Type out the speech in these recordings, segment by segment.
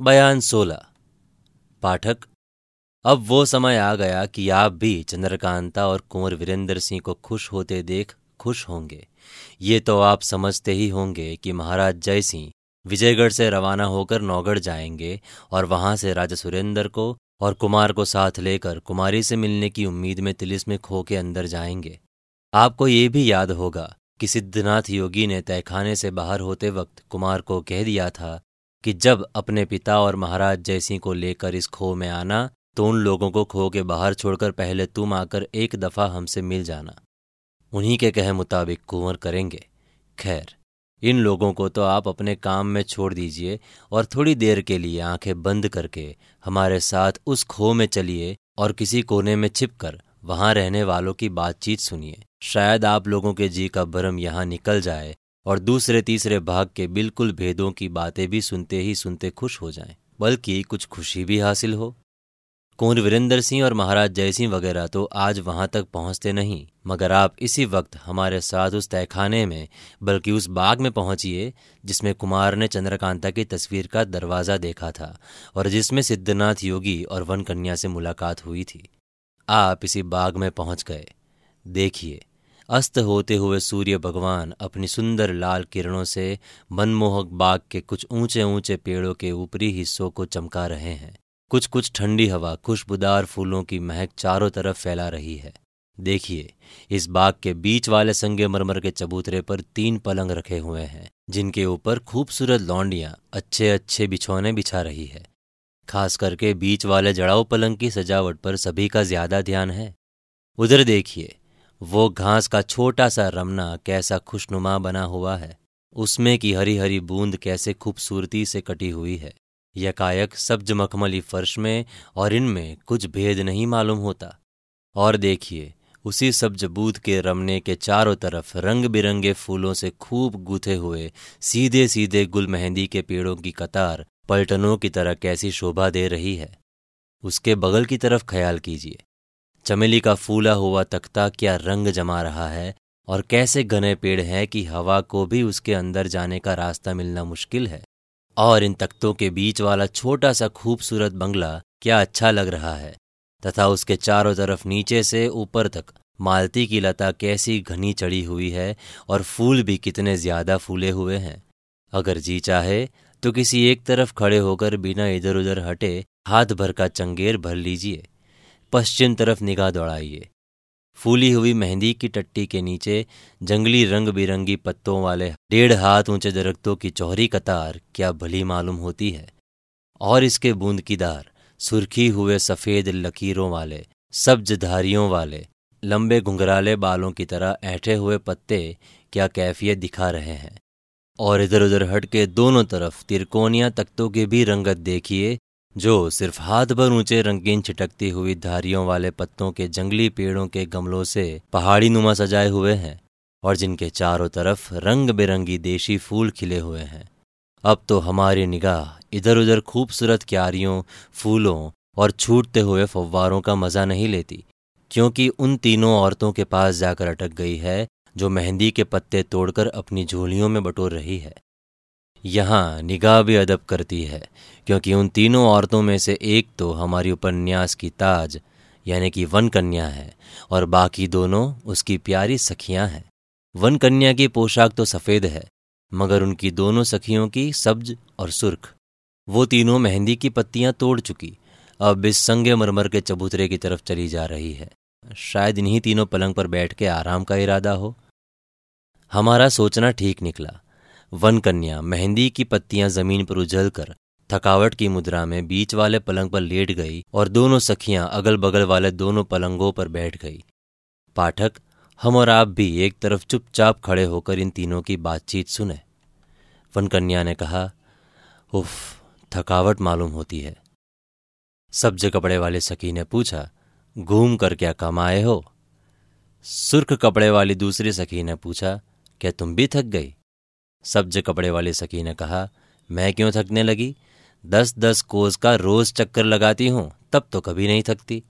बयान सोलह। पाठक, अब वो समय आ गया कि आप भी चंद्रकांता और कुंवर वीरेंद्र सिंह को खुश होते देख खुश होंगे। ये तो आप समझते ही होंगे कि महाराज जय सिंह विजयगढ़ से रवाना होकर नौगढ़ जाएँगे और वहाँ से राजा सुरेंद्र को और कुमार को साथ लेकर कुमारी से मिलने की उम्मीद में तिलिस में खो के अंदर जाएँगे। आपको ये भी याद होगा कि सिद्धनाथ योगी ने तहखाने से बाहर होते वक्त कुमार को कह दिया था कि जब अपने पिता और महाराज जयसिंह को लेकर इस खो में आना तो उन लोगों को खो के बाहर छोड़कर पहले तुम आकर एक दफ़ा हमसे मिल जाना। उन्हीं के कहे मुताबिक कुंवर करेंगे। खैर, इन लोगों को तो आप अपने काम में छोड़ दीजिए और थोड़ी देर के लिए आँखें बंद करके हमारे साथ उस खो में चलिए और किसी कोने में छिप कर वहाँ रहने वालों की बातचीत सुनिए। शायद आप लोगों के जी का भरम यहाँ निकल जाए और दूसरे तीसरे भाग के बिल्कुल भेदों की बातें भी सुनते ही सुनते खुश हो जाएँ, बल्कि कुछ खुशी भी हासिल हो। कुंवर वीरेंद्र सिंह और महाराज जयसिंह वगैरह तो आज वहाँ तक पहुँचते नहीं मगर आप इसी वक्त हमारे साथ उस तहखाने में बल्कि उस बाग में पहुंचिए जिसमें कुमार ने चंद्रकांता की तस्वीर का दरवाज़ा देखा था और जिसमें सिद्धनाथ योगी और वन कन्या से मुलाकात हुई थी। आप इसी बाग में पहुँच गए। देखिए। अस्त होते हुए सूर्य भगवान अपनी सुंदर लाल किरणों से मनमोहक बाग के कुछ ऊँचे ऊँचे पेड़ों के ऊपरी हिस्सों को चमका रहे हैं। कुछ कुछ ठंडी हवा खुशबुदार फूलों की महक चारों तरफ़ फैला रही है। देखिए, इस बाग के बीच वाले संगे मरमर के चबूतरे पर तीन पलंग रखे हुए हैं, जिनके ऊपर खूबसूरत लौंडियाँ अच्छे अच्छे बिछौने बिछा रही है। खास करके बीच वाले जड़ाऊ पलंग की सजावट पर सभी का ज़्यादा ध्यान है। उधर देखिए वो घास का छोटा सा रमना कैसा खुशनुमा बना हुआ है। उसमें की हरी हरी बूंद कैसे खूबसूरती से कटी हुई है। यकायक सब्ज मखमली फर्श में और इनमें कुछ भेद नहीं मालूम होता। और देखिए, उसी सब्ज बूद के रमने के चारों तरफ़ रंग बिरंगे फूलों से खूब गूथे हुए सीधे सीधे गुल मेहंदी के पेड़ों की कतार पलटनों की तरह कैसी शोभा दे रही है। उसके बगल की तरफ़ ख्याल कीजिए। चमेली का फूला हुआ तख्ता क्या रंग जमा रहा है और कैसे घने पेड़ हैं कि हवा को भी उसके अंदर जाने का रास्ता मिलना मुश्किल है? और इन तख्तों के बीच वाला छोटा सा खूबसूरत बंगला क्या अच्छा लग रहा है? तथा उसके चारों तरफ़ नीचे से ऊपर तक मालती की लता कैसी घनी चढ़ी हुई है और फूल भी कितने ज़्यादा फूले हुए हैं। अगर जी चाहे तो किसी एक तरफ़ खड़े होकर बिना इधर उधर हटे हाथ भर का चंगेर भर लीजिए। पश्चिम तरफ़ निगाह दौड़ाइए। फूली हुई मेहंदी की टट्टी के नीचे जंगली रंग बिरंगी पत्तों वाले डेढ़ हाथ ऊँचे दरख्तों की चौहरी कतार क्या भली मालूम होती है। और इसके बूंदकीदार सुर्खी हुए सफ़ेद लकीरों वाले सब्ज धारियों वाले, लंबे घुंघराले बालों की तरह ऐठे हुए पत्ते क्या कैफियत दिखा रहे हैं। और इधर उधर हट के दोनों तरफ़ तिरकोनिया तख्तों के भी रंगत देखिए जो सिर्फ़ हाथ भर ऊँचे रंगीन छिटकती हुई धारियों वाले पत्तों के जंगली पेड़ों के गमलों से पहाड़ी नुमा सजाए हुए हैं और जिनके चारों तरफ़ रंग बिरंगी देशी फूल खिले हुए हैं। अब तो हमारी निगाह इधर उधर खूबसूरत क्यारियों, फूलों और छूटते हुए फव्वारों का मज़ा नहीं लेती, क्योंकि उन तीनों औरतों के पास जाकर अटक गई है, जो मेहंदी के पत्ते तोड़कर अपनी झोलियों में बटोर रही है। यहाँ निगाह भी अदब करती है, क्योंकि उन तीनों औरतों में से एक तो हमारी उपन्यास की ताज, यानी कि वन कन्या है, और बाकी दोनों उसकी प्यारी सखियाँ हैं। वन कन्या की पोशाक तो सफ़ेद है, मगर उनकी दोनों सखियों की सब्ज और सुर्ख। वो तीनों मेहंदी की पत्तियाँ तोड़ चुकी, अब इस संगे मरमर के चबूतरे की तरफ़ चली जा रही है। शायद इन्हीं तीनों पलंग पर बैठ के आराम का इरादा हो। हमारा सोचना ठीक निकला। वन कन्या मेहंदी की पत्तियाँ ज़मीन पर उजल कर थकावट की मुद्रा में बीच वाले पलंग पर लेट गई और दोनों सखियाँ अगल बगल वाले दोनों पलंगों पर बैठ गई। पाठक, हम और आप भी एक तरफ़ चुपचाप खड़े होकर इन तीनों की बातचीत सुने। वन कन्या ने कहा, उफ, थकावट मालूम होती है। सब्ज कपड़े वाले सखी ने पूछा, घूम कर क्या कमाए हो? सुर्ख कपड़े वाली दूसरी सखी ने पूछा, क्या तुम भी थक गई? सब्ज कपड़े वाली सखी ने कहा, मैं क्यों थकने लगी? दस दस कोस का रोज चक्कर लगाती हूँ, तब तो कभी नहीं थकती।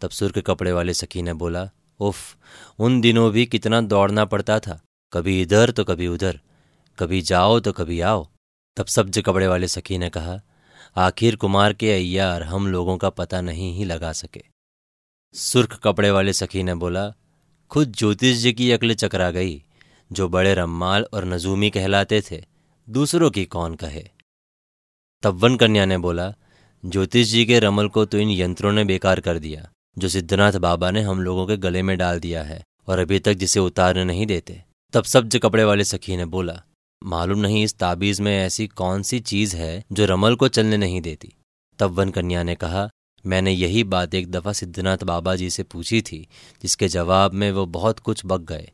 तब सुर्ख कपड़े वाले सखी ने बोला, उफ, उन दिनों भी कितना दौड़ना पड़ता था। कभी इधर तो कभी उधर, कभी जाओ तो कभी आओ। तब सब्ज कपड़े वाले सखी ने कहा, आखिर कुमार के अय्यार हम लोगों का पता नहीं ही लगा सके। सुर्ख कपड़े वाले सखी ने बोला, खुद ज्योतिष जी की अकल चकरा गई। जो बड़े रम्माल और नजूमी कहलाते थे, दूसरों की कौन कहे। तब वन कन्या ने बोला, ज्योतिष जी के रमल को तो इन यंत्रों ने बेकार कर दिया, जो सिद्धनाथ बाबा ने हम लोगों के गले में डाल दिया है और अभी तक जिसे उतारने नहीं देते। तब सब्ज कपड़े वाले सखी ने बोला, मालूम नहीं इस ताबीज में ऐसी कौन सी चीज़ है जो रमल को चलने नहीं देती। तब वन कन्या ने कहा, मैंने यही बात एक दफ़ा सिद्धनाथ बाबा जी से पूछी थी, जिसके जवाब में वो बहुत कुछ बक गए।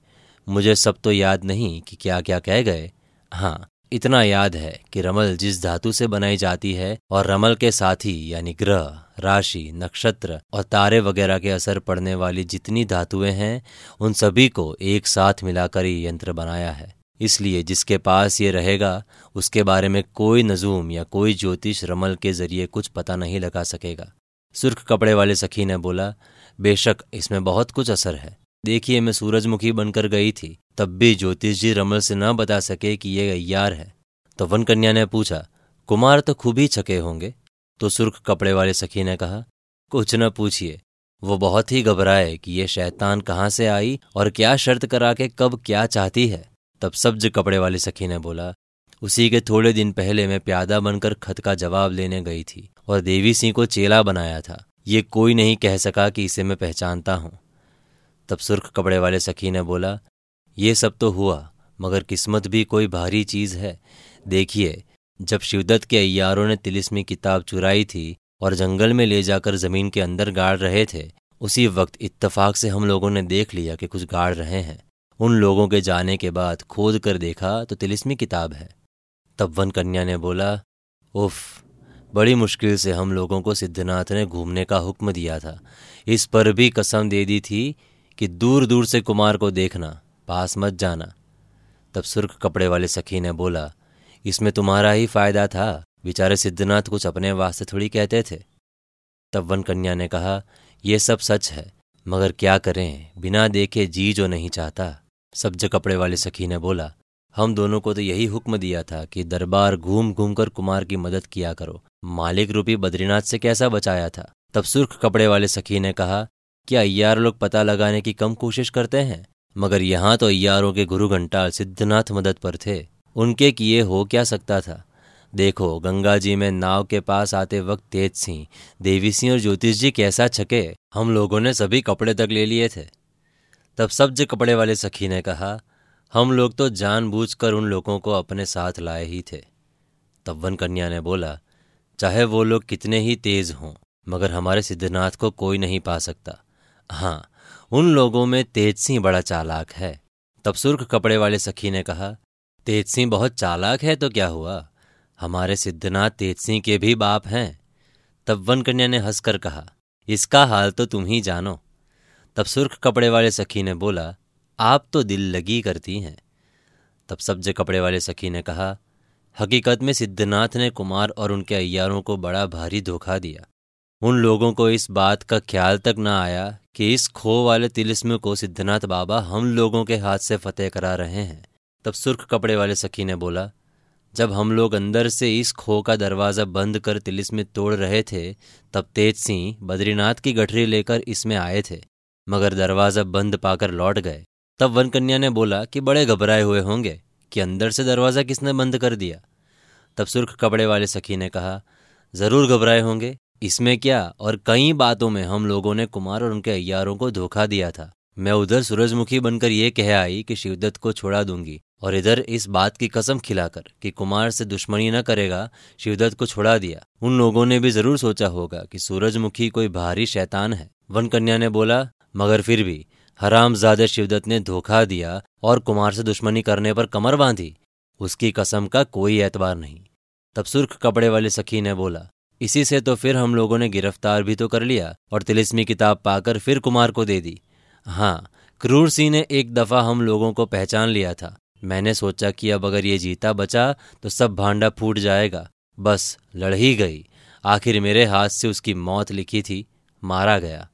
मुझे सब तो याद नहीं कि क्या क्या कह गए। हाँ इतना याद है कि रमल जिस धातु से बनाई जाती है और रमल के साथी यानी ग्रह, राशि, नक्षत्र और तारे वगैरह के असर पड़ने वाली जितनी धातुएँ हैं, उन सभी को एक साथ मिलाकर ये यंत्र बनाया है। इसलिए जिसके पास ये रहेगा, उसके बारे में कोई नजूम या कोई ज्योतिष रमल के ज़रिए कुछ पता नहीं लगा सकेगा। सुर्ख कपड़े वाले सखी ने बोला, बेशक इसमें बहुत कुछ असर है। देखिए, मैं सूरजमुखी बनकर गई थी। तब भी ज्योतिष जी रमल से न बता सके कि ये अय्यार है। तो वन कन्या ने पूछा, कुमार तो खूब ही छके होंगे? तो सुर्ख कपड़े वाले सखी ने कहा, कुछ न पूछिए। वो बहुत ही घबराए कि ये शैतान कहाँ से आई और क्या शर्त करा के कब क्या चाहती है? तब सब्ज कपड़े वाली सखी ने बोला, उसी के थोड़े दिन पहले मैं प्यादा बनकर खत का जवाब लेने गई थी और देवी सिंह को चेला बनाया था। ये कोई नहीं कह सका कि इसे मैं पहचानता हूँ। तब सुर्ख कपड़े वाले सखी ने बोला, ये सब तो हुआ, मगर किस्मत भी कोई भारी चीज़ है। देखिए, जब शिवदत्त के अय्यारों ने तिलिस्मी किताब चुराई थी और जंगल में ले जाकर ज़मीन के अंदर गाड़ रहे थे, उसी वक्त इत्तफाक से हम लोगों ने देख लिया कि कुछ गाड़ रहे हैं। उन लोगों के जाने के बाद खोद कर देखा तो तिलिस्मी किताब है। तब वन कन्या ने बोला, उफ, बड़ी मुश्किल से हम लोगों को सिद्धनाथ ने घूमने का हुक्म दिया था। इस पर भी कसम दे दी थी कि दूर दूर से कुमार को देखना, पास मत जाना। तब सुर्ख कपड़े वाले सखी ने बोला, इसमें तुम्हारा ही फ़ायदा था। बेचारे सिद्धनाथ कुछ अपने वास्ते थोड़ी कहते थे। तब वन कन्या ने कहा यह सब सच है, मगर क्या करें? बिना देखे जी जो नहीं चाहता। सब्ज कपड़े वाले सखी ने बोला, हम दोनों को तो यही हुक्म दिया था कि दरबार घूम घूम कर कुमार की मदद किया करो। मालिक रूपी बद्रीनाथ से कैसा बचाया था? तब सुर्ख कपड़े वाले सखी ने कहा क्या अय्यार लोग पता लगाने की कम कोशिश करते हैं। मगर यहाँ तो अय्यारों के गुरु घंटाल सिद्धनाथ मदद पर थे। उनके किए हो क्या सकता था? देखो, गंगा जी में नाव के पास आते वक्त तेज सिंह, देवी सिंह और ज्योतिष जी कैसा छके? हम लोगों ने सभी कपड़े तक ले लिए थे। तब सब्ज कपड़े वाले सखी ने कहा, हम लोग तो जानबूझकर उन लोगों को अपने साथ लाए ही थे। तब वन कन्या ने बोला, चाहे वो लोग कितने ही तेज हों, मगर हमारे सिद्धनाथ को कोई नहीं पा सकता। हाँ उन लोगों में तेज सिंह बड़ा चालाक है। तब सुर्ख कपड़े वाले सखी ने कहा तेज सिंह बहुत चालाक है तो क्या हुआ? हमारे सिद्धनाथ तेज सिंह के भी बाप हैं। तब वन कन्या ने हंसकर कहा, इसका हाल तो तुम ही जानो। तब सुर्ख कपड़े वाले सखी ने बोला, आप तो दिल लगी करती हैं। तब सब्ज कपड़े वाले सखी ने कहा, हकीकत में सिद्धनाथ ने कुमार और उनके अय्यारों को बड़ा भारी धोखा दिया। उन लोगों को इस बात का ख्याल तक न आया कि इस खो वाले तिलिस्म को सिद्धनाथ बाबा हम लोगों के हाथ से फतेह करा रहे हैं। तब सुर्ख कपड़े वाले सखी ने बोला, जब हम लोग अंदर से इस खो का दरवाज़ा बंद कर तिलिस्म तोड़ रहे थे, तब तेज सिंह बद्रीनाथ की गठरी लेकर इसमें आए थे, मगर दरवाज़ा बंद पाकर लौट गए। तब वन कन्या ने बोला कि बड़े घबराए हुए होंगे कि अंदर से दरवाज़ा किसने बंद कर दिया। तब सुर्ख कपड़े वाले सखी ने कहा, ज़रूर घबराए होंगे इसमें क्या और कई बातों में हम लोगों ने कुमार और उनके अयारों को धोखा दिया था। मैं उधर सूरजमुखी बनकर ये कह आई कि शिवदत्त को छोड़ा दूँगी और इधर इस बात की कसम खिलाकर कि कुमार से दुश्मनी न करेगा, शिवदत्त को छोड़ा दिया। उन लोगों ने भी ज़रूर सोचा होगा कि सूरजमुखी कोई भारी शैतान है। वन कन्या ने बोला, मगर फिर भी हरामजादे शिवदत्त ने धोखा दिया और कुमार से दुश्मनी करने पर कमर बांधी। उसकी कसम का कोई एतबार नहीं। तब सुर्ख कपड़े वाली सखी ने बोला इसी से तो फिर हम लोगों ने गिरफ़्तार भी तो कर लिया और तिलिस्मी किताब पाकर फिर कुमार को दे दी। हाँ क्रूर सिंह ने एक दफ़ा हम लोगों को पहचान लिया था। मैंने सोचा कि अब अगर ये जीता बचा तो सब भांडा फूट जाएगा। बस, लड़ ही गई। आखिर मेरे हाथ से उसकी मौत लिखी थी, मारा गया।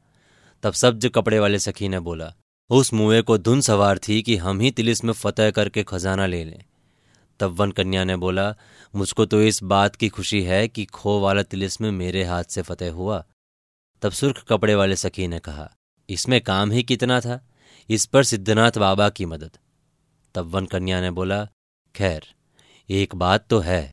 तब सब्ज कपड़े वाले सखी ने बोला, उस मुए को धुन सवार थी कि हम ही तिलिस में फतेह करके खजाना ले लें। तब वन कन्या ने बोला, मुझको तो इस बात की खुशी है कि खो वाला तिलिस्म मेरे हाथ से फतेह हुआ। तब सुर्ख कपड़े वाले सखी ने कहा, इसमें काम ही कितना था? इस पर सिद्धनाथ बाबा की मदद। तब वन कन्या ने बोला, खैर, एक बात तो है